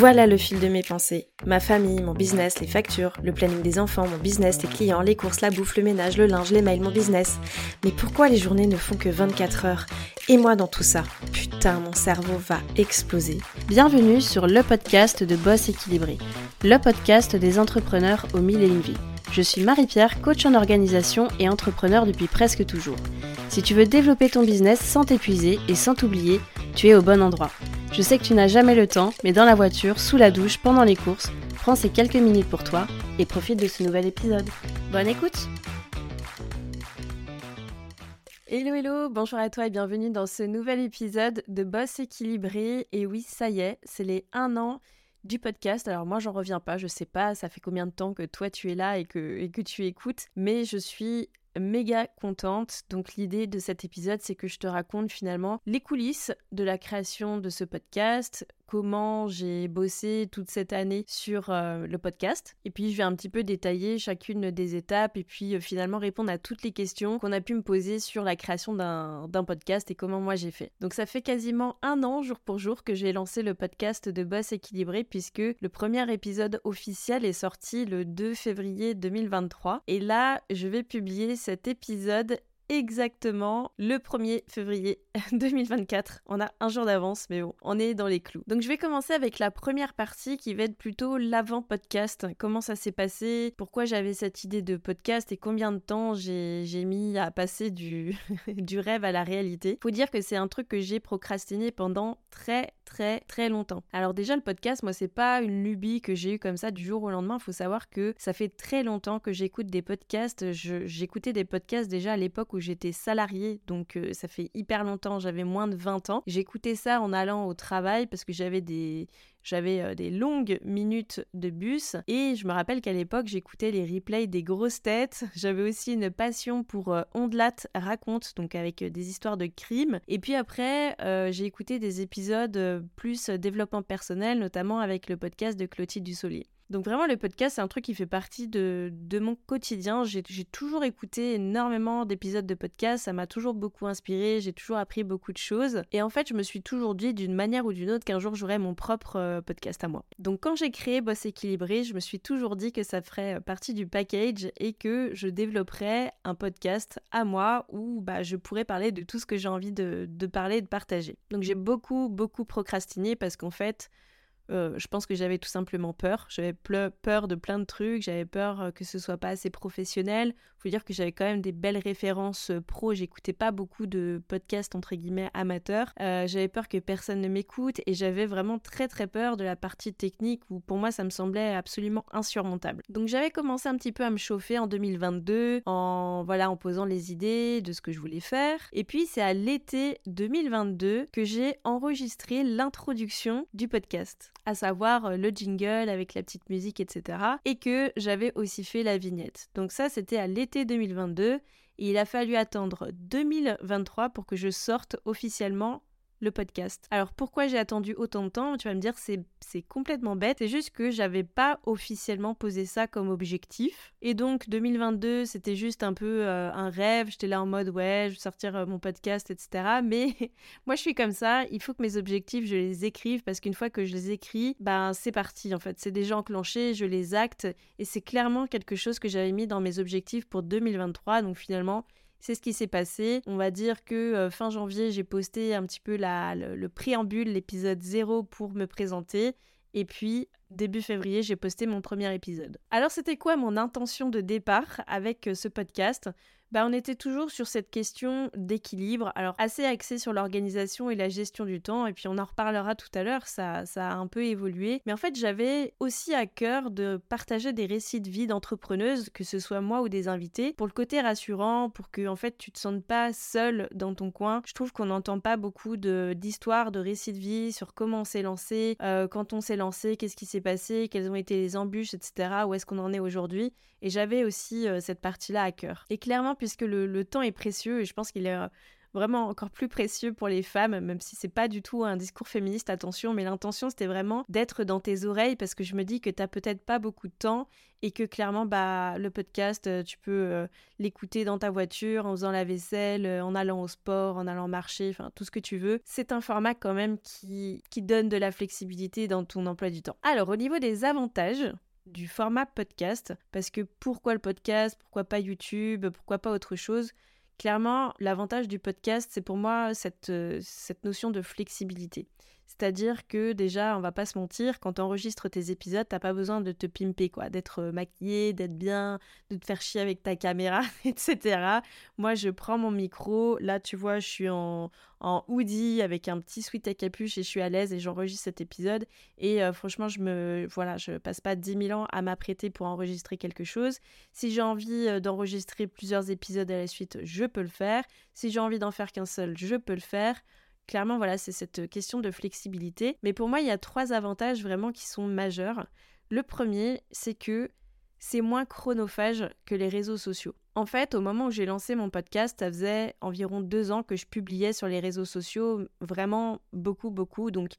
Voilà le fil de mes pensées. Ma famille, mon business, les factures, le planning des enfants, mon business, les clients, les courses, la bouffe, le ménage, le linge, les mails, mon business. Mais pourquoi les journées ne font que 24 heures? Et moi dans tout ça? Putain, mon cerveau va exploser. Bienvenue sur le podcast de Boss équilibré, le podcast des entrepreneurs au mille et une vies. Je suis Marie-Pierre, coach en organisation et entrepreneur depuis presque toujours. Si tu veux développer ton business sans t'épuiser et sans t'oublier, tu es au bon endroit. Je sais que tu n'as jamais le temps, mais dans la voiture, sous la douche, pendant les courses, prends ces quelques minutes pour toi et profite de ce nouvel épisode. Bonne écoute Hello hello, bonjour à toi et bienvenue dans ce nouvel épisode de Boss équilibré. Et oui, ça y est, c'est les 1 an du podcast. Alors moi j'en reviens pas, je sais pas, ça fait combien de temps que toi tu es là et que tu écoutes, mais je suis méga contente. Donc l'idée de cet épisode, c'est que je te raconte finalement les coulisses de la création de ce podcast, comment j'ai bossé toute cette année sur euh, le podcast. Et puis je vais un petit peu détailler chacune des étapes et puis euh, finalement répondre à toutes les questions qu'on a pu me poser sur la création d'un podcast et comment moi j'ai fait. Donc ça fait quasiment un an jour pour jour que j'ai lancé le podcast de Boss équilibré puisque le premier épisode officiel est sorti le 2 février 2023. Et là, je vais publier cet épisode exactement le 1er février 2024. On a un jour d'avance, mais bon, on est dans les clous. Donc je vais commencer avec la première partie qui va être plutôt l'avant-podcast. Comment ça s'est passé, pourquoi j'avais cette idée de podcast? Et combien de temps j'ai mis à passer du, rêve à la réalité? Faut dire que c'est un truc que j'ai procrastiné pendant très très très longtemps. Alors déjà le podcast, moi c'est pas une lubie que j'ai eu comme ça du jour au lendemain. Faut savoir que ça fait très longtemps que j'écoute des podcasts. J'écoutais des podcasts déjà à l'époque où j'étais salariée, donc euh, ça fait hyper longtemps. J'avais moins de 20 ans. J'écoutais ça en allant au travail parce que j'avais des j'avais euh, des longues minutes de bus et je me rappelle qu'à l'époque j'écoutais les replays des grosses têtes. J'avais aussi une passion pour euh, Ondelat raconte, donc avec euh, des histoires de crimes. Et puis après, j'ai écouté des épisodes plus développement personnel, notamment avec le podcast de Clotilde Dussolier. Donc vraiment, le podcast, c'est un truc qui fait partie de, mon quotidien. J'ai toujours écouté énormément d'épisodes de podcast, ça m'a toujours beaucoup inspiré, j'ai toujours appris beaucoup de choses. Et en fait, je me suis toujours dit d'une manière ou d'une autre qu'un jour, j'aurais mon propre euh, podcast à moi. Donc quand j'ai créé Boss Équilibré, je me suis toujours dit que ça ferait euh, partie du package et que je développerais un podcast à moi où bah, je pourrais parler de tout ce que j'ai envie de, de parler et de partager. Donc j'ai beaucoup, beaucoup procrastiné parce qu'en fait, euh, je pense que j'avais tout simplement peur. J'avais peur de plein de trucs. J'avais peur euh, que ce soit pas assez professionnel. Faut dire que j'avais quand même des belles références euh, pro. J'écoutais pas beaucoup de podcasts entre guillemets amateurs. j'avais peur que personne ne m'écoute et j'avais vraiment très très peur de la partie technique où pour moi ça me semblait absolument insurmontable. Donc j'avais commencé un petit peu à me chauffer en 2022 en voilà en posant les idées de ce que je voulais faire. Et puis c'est à l'été 2022 que j'ai enregistré l'introduction du podcast à savoir euh, le jingle avec la petite musique, etc. Et que j'avais aussi fait la vignette. Donc ça, c'était à l'été 2022. Et il a fallu attendre 2023 pour que je sorte officiellement le podcast. Alors pourquoi j'ai attendu autant de temps? Tu vas me dire c'est c'est complètement bête. C'est juste que j'avais pas officiellement posé ça comme objectif. Et donc 2022 c'était juste un peu euh, un rêve. J'étais là en mode ouais je vais sortir euh, mon podcast etc. Mais moi je suis comme ça. Il faut que mes objectifs je les écrive parce qu'une fois que je les écris, ben c'est parti en fait. C'est déjà enclenché, je les acte et c'est clairement quelque chose que j'avais mis dans mes objectifs pour 2023. Donc finalement c'est ce qui s'est passé. On va dire que euh, fin janvier, j'ai posté un petit peu la, le, préambule, l'épisode 0 pour me présenter. Et puis, début février, j'ai posté mon premier épisode. Alors, c'était quoi mon intention de départ avec euh, ce podcast? Bah, on était toujours sur cette question d'équilibre, alors assez axé sur l'organisation et la gestion du temps, et puis on en reparlera tout à l'heure, ça, ça a un peu évolué. Mais en fait, j'avais aussi à cœur de partager des récits de vie d'entrepreneuses, que ce soit moi ou des invités, pour le côté rassurant, pour que en fait tu te sentes pas seul dans ton coin. Je trouve qu'on n'entend pas beaucoup d'histoires, de, récits de vie sur comment on s'est lancé, euh, quand on s'est lancé, qu'est-ce qui s'est passé, quelles ont été les embûches, etc., où est-ce qu'on en est aujourd'hui. Et j'avais aussi euh, cette partie-là à cœur. Et clairement, puisque le, temps est précieux et je pense qu'il est euh, vraiment encore plus précieux pour les femmes, même si c'est pas du tout un discours féministe, attention, mais l'intention c'était vraiment d'être dans tes oreilles parce que je me dis que t'as peut-être pas beaucoup de temps et que clairement bah le podcast euh, tu peux euh, l'écouter dans ta voiture en faisant la vaisselle, en allant au sport, en allant marcher, enfin tout ce que tu veux. C'est un format quand même qui qui donne de la flexibilité dans ton emploi du temps. Alors au niveau des avantages, du format podcast, parce que pourquoi le podcast, pourquoi pas YouTube, pourquoi pas autre chose? Clairement, l'avantage du podcast, c'est pour moi cette, cette notion de flexibilité. C'est-à-dire que déjà, on va pas se mentir, quand tu enregistres tes épisodes, t'as pas besoin de te pimper, quoi, d'être euh, maquillé, d'être bien, de te faire chier avec ta caméra, etc. Moi, je prends mon micro, là, tu vois, je suis en, hoodie avec un petit sweat à capuche et je suis à l'aise et j'enregistre cet épisode. Et euh, franchement, je me, voilà, je passe pas 10 000 ans à m'apprêter pour enregistrer quelque chose. Si j'ai envie euh, d'enregistrer plusieurs épisodes à la suite, je peux le faire. Si j'ai envie d'en faire qu'un seul, je peux le faire. Clairement, voilà, c'est cette question de flexibilité. Mais pour moi, il y a trois avantages vraiment qui sont majeurs. Le premier, c'est que c'est moins chronophage que les réseaux sociaux. En fait, au moment où j'ai lancé mon podcast, ça faisait environ deux ans que je publiais sur les réseaux sociaux, vraiment beaucoup, beaucoup. Donc,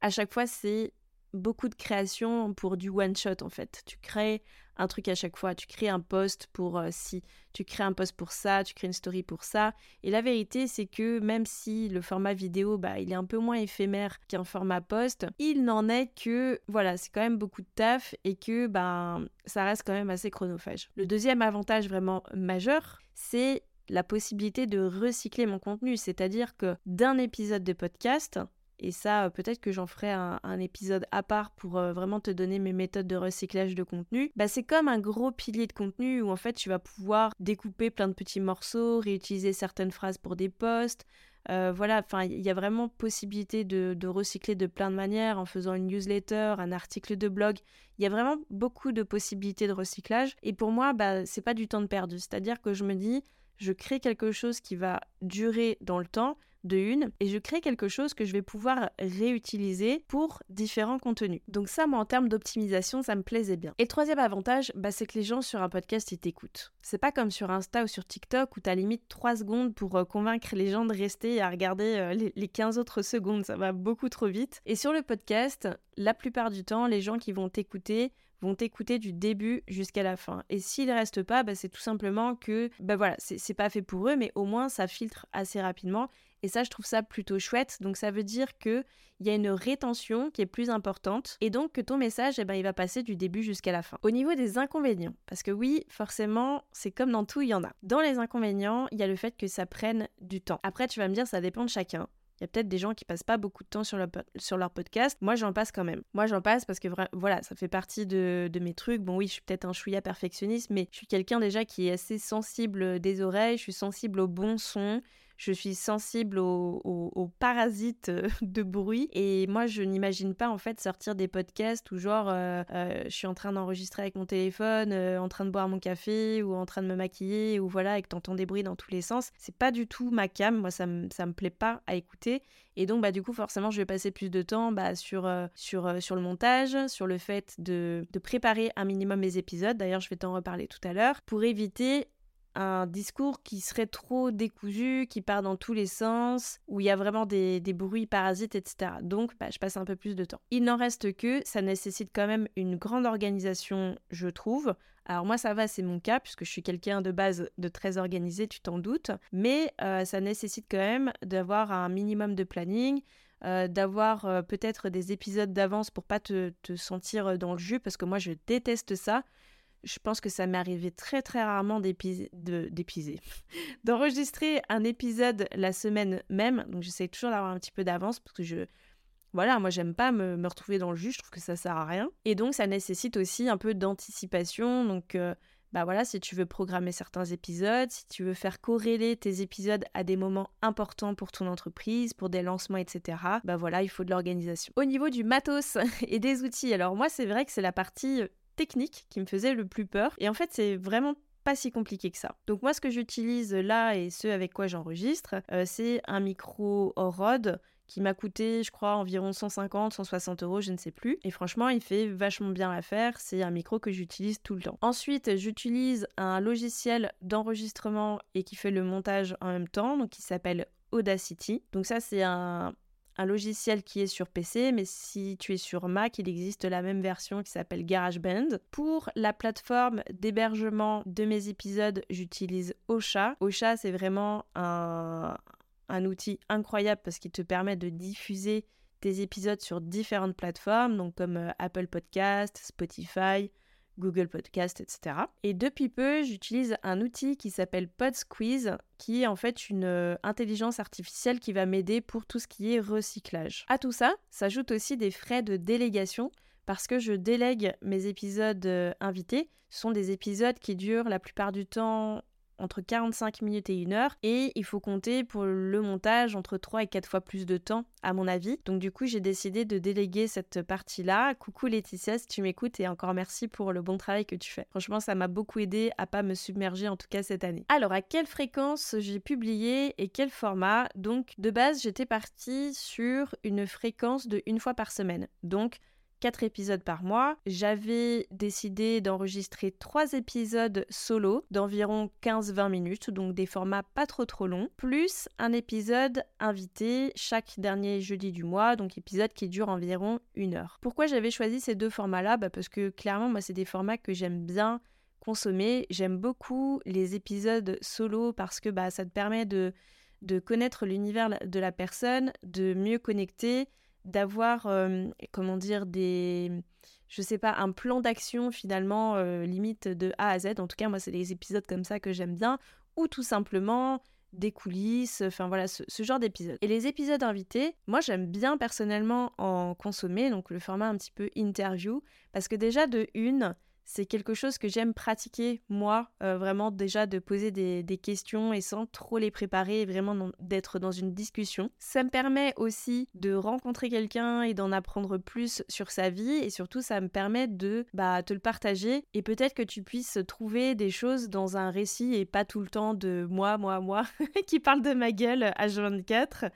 à chaque fois, c'est beaucoup de création pour du one shot en fait. Tu crées un truc à chaque fois, tu crées un post pour euh, si, tu crées un post pour ça, tu crées une story pour ça. Et la vérité c'est que même si le format vidéo bah il est un peu moins éphémère qu'un format post, il n'en est que voilà, c'est quand même beaucoup de taf et que ben ça reste quand même assez chronophage. Le deuxième avantage vraiment majeur, c'est la possibilité de recycler mon contenu, c'est-à-dire que d'un épisode de podcast, et ça, peut-être que j'en ferai un, épisode à part pour euh, vraiment te donner mes méthodes de recyclage de contenu. Bah, c'est comme un gros pilier de contenu où en fait tu vas pouvoir découper plein de petits morceaux, réutiliser certaines phrases pour des posts. Euh, voilà, enfin, il y a vraiment possibilité de, recycler de plein de manières en faisant une newsletter, un article de blog. Il y a vraiment beaucoup de possibilités de recyclage. Et pour moi, bah, c'est pas du temps de perdu. C'est-à-dire que je me dis, je crée quelque chose qui va durer dans le temps, de une et je crée quelque chose que je vais pouvoir réutiliser pour différents contenus. Donc ça, moi, en termes d'optimisation, ça me plaisait bien. Et troisième avantage, bah, c'est que les gens sur un podcast, ils t'écoutent. C'est pas comme sur Insta ou sur TikTok où t'as limite 3 secondes pour euh, convaincre les gens de rester à regarder euh, les, les 15 autres secondes. Ça va beaucoup trop vite. Et sur le podcast, la plupart du temps, les gens qui vont t'écouter vont t'écouter du début jusqu'à la fin. Et s'ils restent pas, bah, c'est tout simplement que, bah voilà, c'est pas fait pour eux, mais au moins ça filtre assez rapidement et ça, je trouve ça plutôt chouette. Donc ça veut dire qu'il y a une rétention qui est plus importante et donc que ton message, eh ben, il va passer du début jusqu'à la fin. Au niveau des inconvénients, parce que oui, forcément, c'est comme dans tout, il y en a. Dans les inconvénients, il y a le fait que ça prenne du temps. Après, tu vas me dire, ça dépend de chacun. Il y a peut-être des gens qui passent pas beaucoup de temps sur, sur leur podcast. Moi, j'en passe quand même. Moi, j'en passe parce que voilà, ça fait partie de, de, mes trucs. Bon, oui, je suis peut-être un chouïa perfectionniste, mais je suis quelqu'un déjà qui est assez sensible des oreilles. Je suis sensible au bon son je suis sensible aux, parasites euh, de bruit et moi je n'imagine pas en fait sortir des podcasts où genre euh, euh, je suis en train d'enregistrer avec mon téléphone, en train de boire mon café ou en train de me maquiller ou voilà et que t'entends des bruits dans tous les sens. C'est pas du tout ma cam, moi ça me ça plaît pas à écouter et donc bah du coup forcément je vais passer plus de temps bah, sur sur sur le montage, sur le fait de, de préparer un minimum mes épisodes. D'ailleurs je vais t'en reparler tout à l'heure pour éviter un discours qui serait trop décousu, qui part dans tous les sens, où il y a vraiment des, bruits parasites, etc. Donc, bah, je passe un peu plus de temps. Il n'en reste que ça nécessite quand même une grande organisation, je trouve. Alors moi ça va, c'est mon cas, puisque je suis quelqu'un de base de très organisé, tu t'en doutes, mais euh, ça nécessite quand même d'avoir un minimum de planning, euh, d'avoir euh, peut-être des épisodes d'avance pour pas te, te, sentir dans le jus, parce que moi je déteste ça je pense que ça m'est arrivé très très rarement d'épiser, d'enregistrer un épisode la semaine même. Donc j'essaie toujours d'avoir un petit peu d'avance parce que je, voilà, moi j'aime pas me, retrouver dans le jus, je trouve que ça sert à rien. Et donc ça nécessite aussi un peu d'anticipation. Donc euh, bah voilà, si tu veux programmer certains épisodes, si tu veux faire corréler tes épisodes à des moments importants pour ton entreprise, pour des lancements, etc. Bah voilà, il faut de l'organisation. Au niveau du matos et des outils, alors moi c'est vrai que c'est la partie technique qui me faisait le plus peur. Et en fait, c'est vraiment pas si compliqué que ça. Donc moi, ce que j'utilise là et ce avec quoi j'enregistre, euh, c'est un micro Rode qui m'a coûté, je crois, environ 150, 160 euros, je ne sais plus. Et franchement, il fait vachement bien l'affaire. C'est un micro que j'utilise tout le temps. Ensuite, j'utilise un logiciel d'enregistrement et qui fait le montage en même temps, donc qui s'appelle Audacity. Donc ça, c'est un, un logiciel qui est sur PC, mais si tu es sur Mac, il existe la même version qui s'appelle GarageBand. Pour la plateforme d'hébergement de mes épisodes, j'utilise Ocha. Ocha, c'est vraiment un, outil incroyable parce qu'il te permet de diffuser tes épisodes sur différentes plateformes, donc comme euh, Apple Podcast, Spotify, Google Podcast, etc. Et depuis peu, j'utilise un outil qui s'appelle PodSqueeze, qui est en fait une euh, intelligence artificielle qui va m'aider pour tout ce qui est recyclage. À tout ça, s'ajoutent aussi des frais de délégation parce que je délègue mes épisodes euh, invités. Ce sont des épisodes qui durent la plupart du temps entre 45 minutes et 1 heure et il faut compter pour le montage entre 3 et 4 fois plus de temps à mon avis. Donc du coup j'ai décidé de déléguer cette partie-là. Coucou Laetitia si tu m'écoutes et encore merci pour le bon travail que tu fais. Franchement ça m'a beaucoup aidé à pas me submerger en tout cas cette année. Alors à quelle fréquence j'ai publié et quel format? Donc de base j'étais partie sur une fréquence de une fois par semaine. Donc 4 épisodes par mois. J'avais décidé d'enregistrer 3 épisodes solo d'environ 15-20 minutes, donc des formats pas trop trop longs, plus un épisode invité chaque dernier jeudi du mois, donc épisode qui dure environ une heure. Pourquoi j'avais choisi ces deux formats-là? Bah Parce que clairement, moi, c'est des formats que j'aime bien consommer. J'aime beaucoup les épisodes solo parce que bah, ça te permet de, de connaître l'univers de la personne, de mieux connecter d'avoir, euh, comment dire, des, je sais pas, un plan d'action finalement euh, limite de A à Z. En tout cas, moi, c'est des épisodes comme ça que j'aime bien, ou tout simplement des coulisses, enfin voilà, ce, genre d'épisodes. Et les épisodes invités, moi j'aime bien personnellement en consommer, donc le format un petit peu interview, parce que déjà de une, c'est quelque chose que j'aime pratiquer, moi, euh, vraiment déjà de poser des, questions et sans trop les préparer, vraiment d'être dans une discussion. Ça me permet aussi de rencontrer quelqu'un et d'en apprendre plus sur sa vie et surtout ça me permet de bah, te le partager et peut-être que tu puisses trouver des choses dans un récit et pas tout le temps de moi, moi, moi qui parle de ma gueule à 24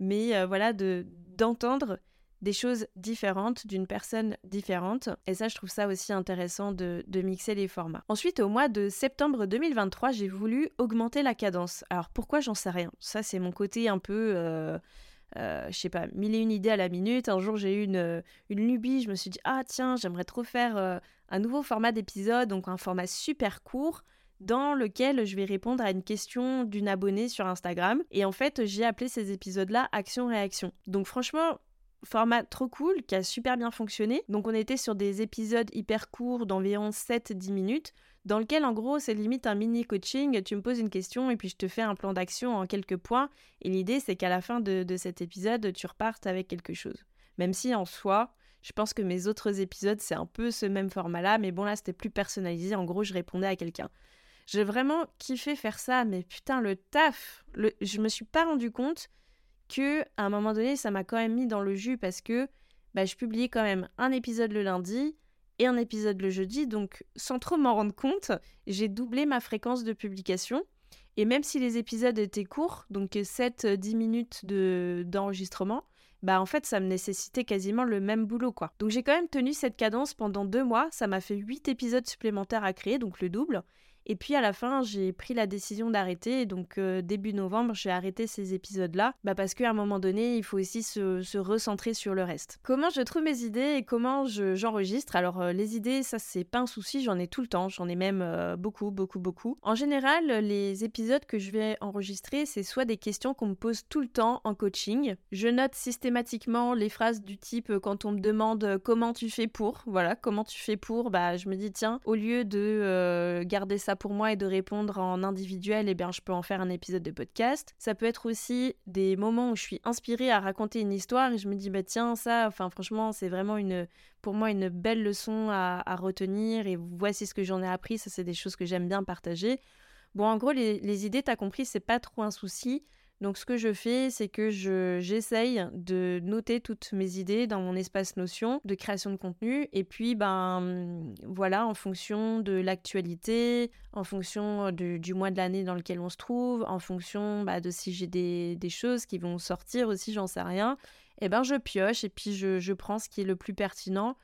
mais euh, voilà, de d'entendre des choses différentes d'une personne différente. Et ça, je trouve ça aussi intéressant de, mixer les formats. Ensuite, au mois de septembre 2023, j'ai voulu augmenter la cadence. Alors pourquoi j'en sais rien? Ça, c'est mon côté un peu... Euh, euh, je sais pas, mille et une idées à la minute. Un jour, j'ai eu une, une lubie. Je me suis dit, ah tiens, j'aimerais trop faire euh, un nouveau format d'épisode, donc un format super court dans lequel je vais répondre à une question d'une abonnée sur Instagram. Et en fait, j'ai appelé ces épisodes-là Action-Réaction. Donc franchement, format trop cool qui a super bien fonctionné. Donc on était sur des épisodes hyper courts d'environ 7-10 minutes dans lequel en gros c'est limite un mini coaching, tu me poses une question et puis je te fais un plan d'action en quelques points et l'idée c'est qu'à la fin de, cet épisode tu repartes avec quelque chose. Même si en soi je pense que mes autres épisodes c'est un peu ce même format là mais bon là c'était plus personnalisé, en gros je répondais à quelqu'un. J'ai vraiment kiffé faire ça mais putain le taf, le... je me suis pas rendu compte que à un moment donné, ça m'a quand même mis dans le jus parce que bah, je publiais quand même un épisode le lundi et un épisode le jeudi, donc sans trop m'en rendre compte, j'ai doublé ma fréquence de publication. Et même si les épisodes étaient courts, donc 7-10 minutes d'enregistrement, bah en fait ça me nécessitait quasiment le même boulot quoi. Donc j'ai quand même tenu cette cadence pendant deux mois, ça m'a fait 8 épisodes supplémentaires à créer, donc le double. Et puis à la fin, j'ai pris la décision d'arrêter. Donc euh, début novembre, j'ai arrêté ces épisodes-là. Bah parce qu'à un moment donné, il faut aussi se, recentrer sur le reste. Comment je trouve mes idées et comment j'enregistre? Alors euh, les idées, ça c'est pas un souci, j'en ai tout le temps. J'en ai même euh, beaucoup, beaucoup, beaucoup. En général, les épisodes que je vais enregistrer, c'est soit des questions qu'on me pose tout le temps en coaching. Je note systématiquement les phrases du type quand on me demande comment tu fais pour? Voilà, comment tu fais pour? Bah je me dis tiens, au lieu de garder ça pour moi et de répondre en individuel, eh bien, je peux en faire un épisode de podcast. Ça peut être aussi des moments où je suis inspirée à raconter une histoire et je me dis, bah tiens, ça, enfin, franchement, c'est vraiment une, pour moi une belle leçon à, retenir et voici ce que j'en ai appris. Ça, c'est des choses que j'aime bien partager. Bon, en gros, les, les idées, t'as compris, c'est pas trop un souci. Donc ce que je fais, c'est que j'essaye de noter toutes mes idées dans mon espace Notion de création de contenu. Et puis, ben voilà, en fonction de l'actualité, en fonction du mois de l'année dans lequel on se trouve, en fonction bah, de si j'ai des, choses qui vont sortir aussi, j'en sais rien, et eh ben je pioche et puis je, je prends ce qui est le plus pertinent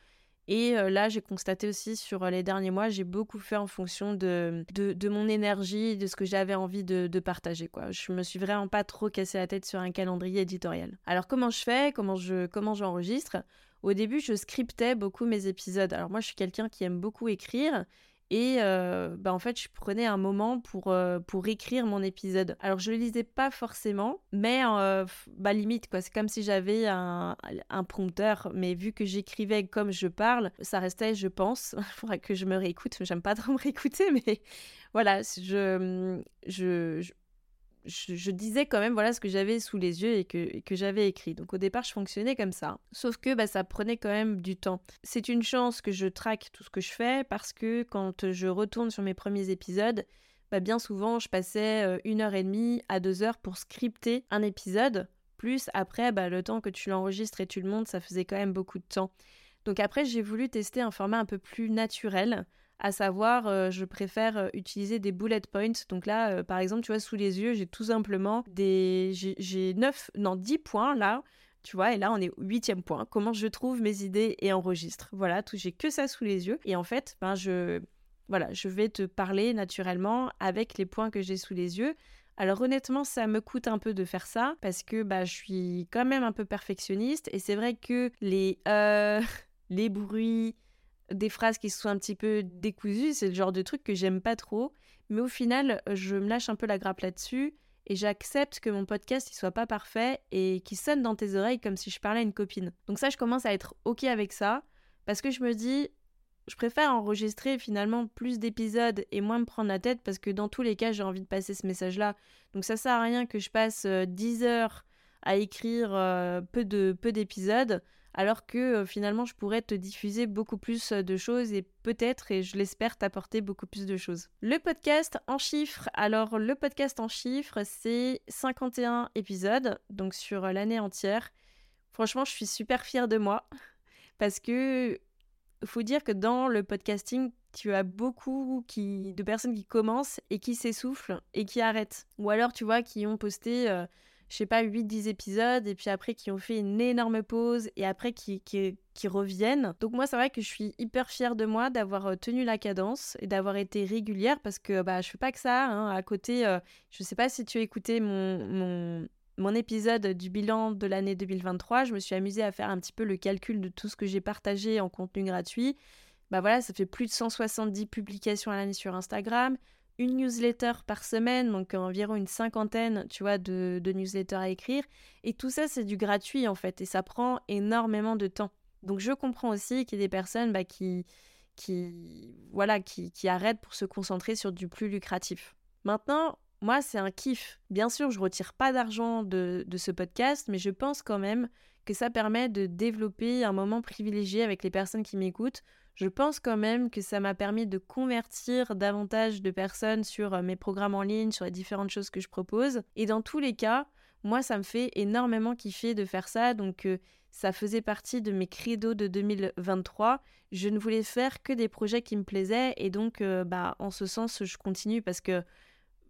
Et là, j'ai constaté aussi sur les derniers mois, j'ai beaucoup fait en fonction de, de, mon énergie, de ce que j'avais envie de, de, partager. Quoi. Je me suis vraiment pas trop cassé la tête sur un calendrier éditorial. Alors comment je fais? Comment je comment j'enregistre? Au début, je scriptais beaucoup mes épisodes. Alors moi, je suis quelqu'un qui aime beaucoup écrire et euh, bah en fait, je prenais un moment pour, euh, pour écrire mon épisode. Alors, je le lisais pas forcément, mais euh, bah, limite, quoi. C'est comme si j'avais un, un, prompteur, mais vu que j'écrivais comme je parle, ça restait, je pense. Il faudrait que je me réécoute. J'aime pas trop me réécouter, mais voilà, je, je, disais quand même voilà ce que j'avais sous les yeux et que, que j'avais écrit. Donc au départ, je fonctionnais comme ça. Sauf que bah, ça prenait quand même du temps. C'est une chance que je traque tout ce que je fais parce que quand je retourne sur mes premiers épisodes, bah, bien souvent, je passais euh, une heure et demie à deux heures pour scripter un épisode. Plus après, bah, le temps que tu l'enregistres et tu le montes, ça faisait quand même beaucoup de temps. Donc après, j'ai voulu tester un format un peu plus naturel à savoir, euh, je préfère euh, utiliser des bullet points. Donc là, euh, par exemple, tu vois, sous les yeux, j'ai tout simplement des. J'ai 9, non, 10 points là. Tu vois, et là, on est au huitième point. Comment je trouve mes idées et enregistre? Voilà, tout, j'ai que ça sous les yeux. Et en fait, ben, je, voilà, je vais te parler naturellement avec les points que j'ai sous les yeux. Alors honnêtement, ça me coûte un peu de faire ça parce que bah, je suis quand même un peu perfectionniste et c'est vrai que les les bruits, des phrases qui sont un petit peu décousues, c'est le genre de truc que j'aime pas trop, mais au final, je me lâche un peu la grappe là-dessus et j'accepte que mon podcast il soit pas parfait et qu'il sonne dans tes oreilles comme si je parlais à une copine. Donc ça, je commence à être OK avec ça parce que je me dis je préfère enregistrer finalement plus d'épisodes et moins me prendre la tête parce que dans tous les cas, j'ai envie de passer ce message-là. Donc ça sert à rien que je passe 10 euh, heures à écrire euh, peu de peu d'épisodes alors que euh, finalement je pourrais te diffuser beaucoup plus euh, de choses et peut-être, et je l'espère, t'apporter beaucoup plus de choses. Le podcast en chiffres. Alors le podcast en chiffres, c'est 51 épisodes, donc sur euh, l'année entière. Franchement, je suis super fière de moi parce que faut dire que dans le podcasting, tu as beaucoup de personnes qui commencent et qui s'essoufflent et qui arrêtent. Ou alors, tu vois, qui ont posté je sais pas, 8-10 épisodes, et puis après qui ont fait une énorme pause, et après qui, qui, reviennent. Donc moi, c'est vrai que je suis hyper fière de moi d'avoir euh, tenu la cadence et d'avoir été régulière, parce que bah, je fais pas que ça. Hein. À côté, euh, je sais pas si tu as écouté mon, mon, mon épisode du bilan de l'année 2023, je me suis amusée à faire un petit peu le calcul de tout ce que j'ai partagé en contenu gratuit. Bah voilà, ça fait plus de 170 publications à l'année sur Instagram, une newsletter par semaine, donc environ une cinquantaine, tu vois, de, newsletters à écrire. Et tout ça, c'est du gratuit, en fait, et ça prend énormément de temps. Donc je comprends aussi qu'il y ait des personnes bah, qui, qui, voilà, qui, qui arrêtent pour se concentrer sur du plus lucratif. Maintenant, moi, c'est un kiff. Bien sûr, je retire pas d'argent de, de, ce podcast, mais je pense quand même que ça permet de développer un moment privilégié avec les personnes qui m'écoutent je pense quand même que ça m'a permis de convertir davantage de personnes sur euh, mes programmes en ligne, sur les différentes choses que je propose. Et dans tous les cas, moi, ça me fait énormément kiffer de faire ça. Donc, euh, ça faisait partie de mes credos de 2023. Je ne voulais faire que des projets qui me plaisaient. Et donc, euh, bah, en ce sens, je continue parce que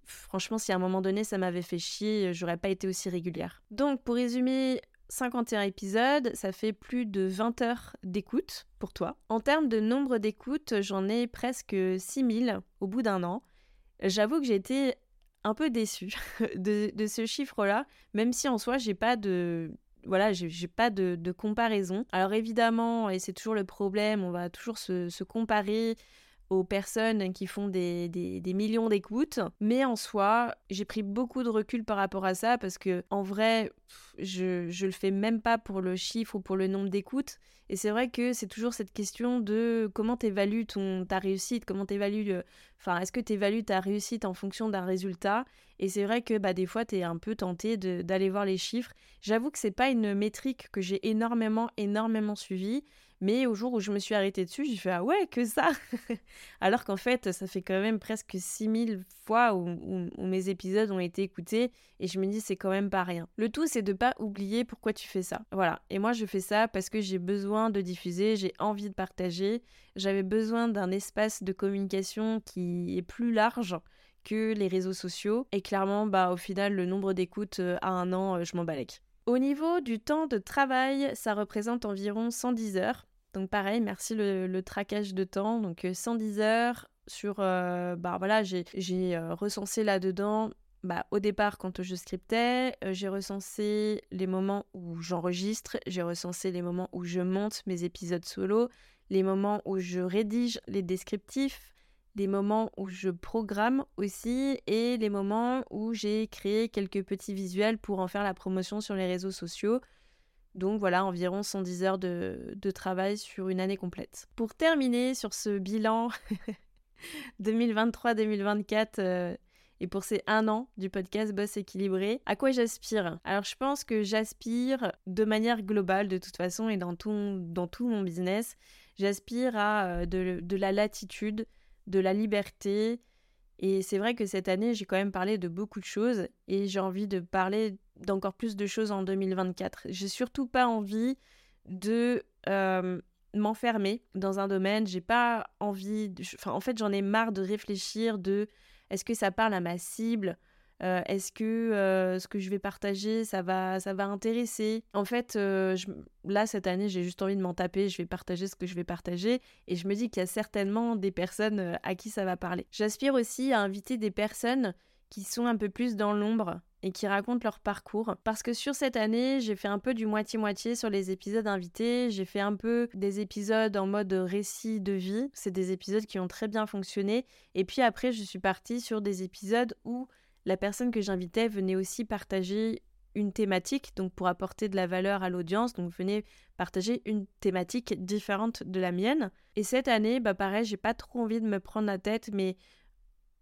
franchement, si à un moment donné ça m'avais fait chier, j'aurais pas été aussi régulière. Donc, pour résumer 51 épisodes, ça fait plus de 20 heures d'écoute pour toi. En termes de nombre d'écoutes, j'en ai presque 6000 au bout d'un an. J'avoue que j'ai été un peu déçue de, ce chiffre-là, même si en soi, j'ai pas de. Voilà, j'ai pas de, comparaison. Alors évidemment, et c'est toujours le problème, on va toujours se comparer aux personnes qui font des, des, millions d'écoutes. Mais en soi, j'ai pris beaucoup de recul par rapport à ça parce que en vrai, je, je le fais même pas pour le chiffre ou pour le nombre d'écoutes. Et c'est vrai que c'est toujours cette question de comment tu évalues ton, ta réussite, comment tu évalues, enfin, est-ce que tu évalues ta réussite en fonction d'un résultat? Et c'est vrai que bah, des fois, tu es un peu tenté d'aller voir les chiffres. J'avoue que c'est pas une métrique que j'ai énormément, énormément suivie. Mais au jour où je me suis arrêtée dessus, j'ai fait Ah ouais, que ça Alors qu'en fait, ça fait quand même presque 6000 fois où, mes épisodes ont été écoutés et je me dis c'est quand même pas rien. Le tout, c'est de pas oublier pourquoi tu fais ça. Voilà. Et moi, je fais ça parce que j'ai besoin de diffuser, j'ai envie de partager, j'avais besoin d'un espace de communication qui est plus large que les réseaux sociaux. Et clairement, bah, au final, le nombre d'écoutes euh, à un an, euh, je m'en balèque. Au niveau du temps de travail, ça représente environ 110 heures. Donc pareil, merci le, traquage de temps. Donc 110 heures sur... bah voilà, j'ai recensé là-dedans bah, au départ, quand je scriptais, euh, j'ai recensé les moments où j'enregistre, j'ai recensé les moments où je monte mes épisodes solo, les moments où je rédige les descriptifs, les moments où je programme aussi et les moments où j'ai créé quelques petits visuels pour en faire la promotion sur les réseaux sociaux. Donc voilà, environ 110 heures de, travail sur une année complète. Pour terminer sur ce bilan 2023-2024, et pour ces un an du podcast Boss équilibré, à quoi j'aspire? Alors je pense que j'aspire de manière globale de toute façon et dans tout, dans mon business, j'aspire à euh, de, de la latitude, de la liberté. Et c'est vrai que cette année, j'ai quand même parlé de beaucoup de choses et j'ai envie de parler d'encore plus de choses en 2024. J'ai surtout pas envie de euh, m'enfermer dans un domaine. J'ai pas envie. Enfin, en fait, j'en ai marre de réfléchir, de est-ce que ça parle à ma cible? Euh, Est-ce que euh, ce que je vais partager, ça va, ça va intéresser? En fait, euh, là, cette année, j'ai juste envie de m'en taper. Je vais partager ce que je vais partager. Et je me dis qu'il y a certainement des personnes à qui ça va parler. J'aspire aussi à inviter des personnes qui sont un peu plus dans l'ombre et qui racontent leur parcours. Parce que sur cette année, j'ai fait un peu du moitié-moitié sur les épisodes invités. J'ai fait un peu des épisodes en mode récit de vie. C'est des épisodes qui ont très bien fonctionné. Et puis après, je suis partie sur des épisodes où la personne que j'invitais venait aussi partager une thématique, donc pour apporter de la valeur à l'audience, donc venez partager une thématique différente de la mienne. Et cette année, bah pareil, j'ai pas trop envie de me prendre la tête, mais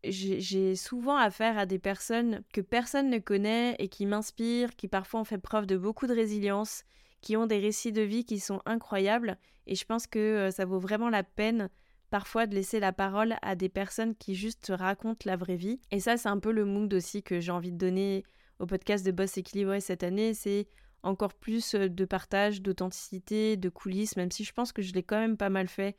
j'ai souvent affaire à des personnes que personne ne connaît et qui m'inspirent, qui parfois ont fait preuve de beaucoup de résilience, qui ont des récits de vie qui sont incroyables. Et je pense que euh, ça vaut vraiment la peine parfois de laisser la parole à des personnes qui juste racontent la vraie vie. Et ça, c'est un peu le mood aussi que j'ai envie de donner au podcast de Boss Équilibré cette année. C'est encore plus euh, de partage, d'authenticité, de coulisses, même si je pense que je l'ai quand même pas mal fait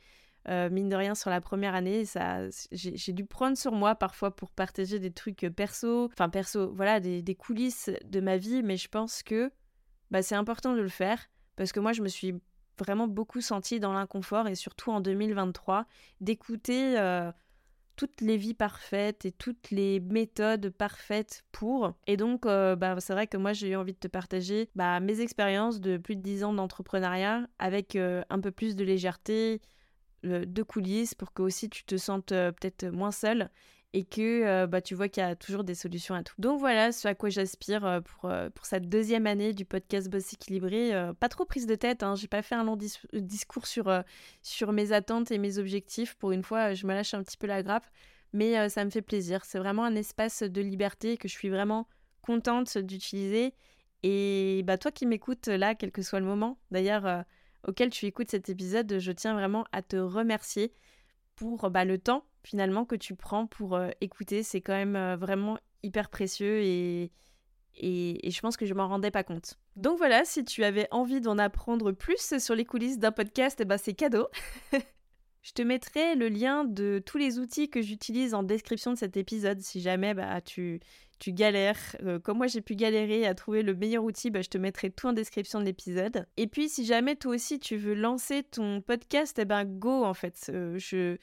euh, mine de rien, sur la première année, ça, j'ai dû prendre sur moi parfois pour partager des trucs euh, perso, enfin perso, voilà, des, coulisses de ma vie, mais je pense que bah, c'est important de le faire parce que moi, je me suis vraiment beaucoup sentie dans l'inconfort et surtout en 2023, d'écouter euh, toutes les vies parfaites et toutes les méthodes parfaites pour. Et donc, bah, c'est vrai que moi, j'ai eu envie de te partager bah, mes expériences de plus de 10 ans d'entrepreneuriat avec un peu plus de légèreté, de coulisses pour que aussi tu te sentes euh, peut-être moins seul et que euh, bah, tu vois qu'il y a toujours des solutions à tout. Donc voilà ce à quoi j'aspire euh, pour, pour cette deuxième année du podcast Boss Équilibré. pas trop prise de tête, hein, j'ai pas fait un long discours sur, sur mes attentes et mes objectifs. Pour une fois, je me lâche un petit peu la grappe, mais ça me fait plaisir. C'est vraiment un espace de liberté que je suis vraiment contente d'utiliser. Et bah, toi qui m'écoutes là, quel que soit le moment, d'ailleurs auquel tu écoutes cet épisode, je tiens vraiment à te remercier pour bah, le temps finalement que tu prends pour euh, écouter. C'est quand même euh, vraiment hyper précieux et, et, je pense que je m'en rendais pas compte. Donc voilà, si tu avais envie d'en apprendre plus sur les coulisses d'un podcast, eh ben c'est cadeau. je te mettrai le lien de tous les outils que j'utilise en description de cet épisode si jamais bah, tu, galères, euh, comme moi j'ai pu galérer à trouver le meilleur outil, bah, je te mettrai tout en description de l'épisode. Et puis si jamais toi aussi tu veux lancer ton podcast, eh ben go en fait. Euh, je...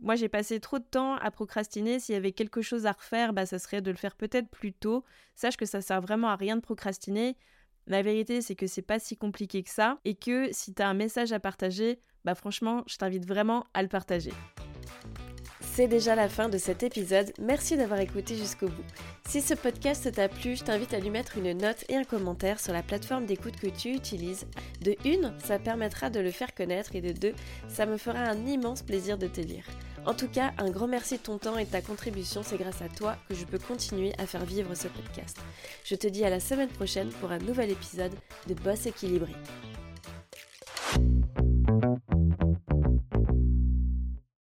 Moi j'ai passé trop de temps à procrastiner. S'il y avait quelque chose à refaire, bah, ça serait de le faire peut-être plus tôt. Sache que ça sert vraiment à rien de procrastiner. La vérité, c'est que c'est pas si compliqué que ça et que si tu as un message à partager, bah franchement, je t'invite vraiment à le partager. C'est déjà la fin de cet épisode, merci d'avoir écouté jusqu'au bout. Si ce podcast t'a plu, je t'invite à lui mettre une note et un commentaire sur la plateforme d'écoute que tu utilises. De une, ça permettra de le faire connaître et de deux, ça me fera un immense plaisir de te lire. En tout cas, un grand merci de ton temps et ta contribution, c'est grâce à toi que je peux continuer à faire vivre ce podcast. Je te dis à la semaine prochaine pour un nouvel épisode de Boss équilibré.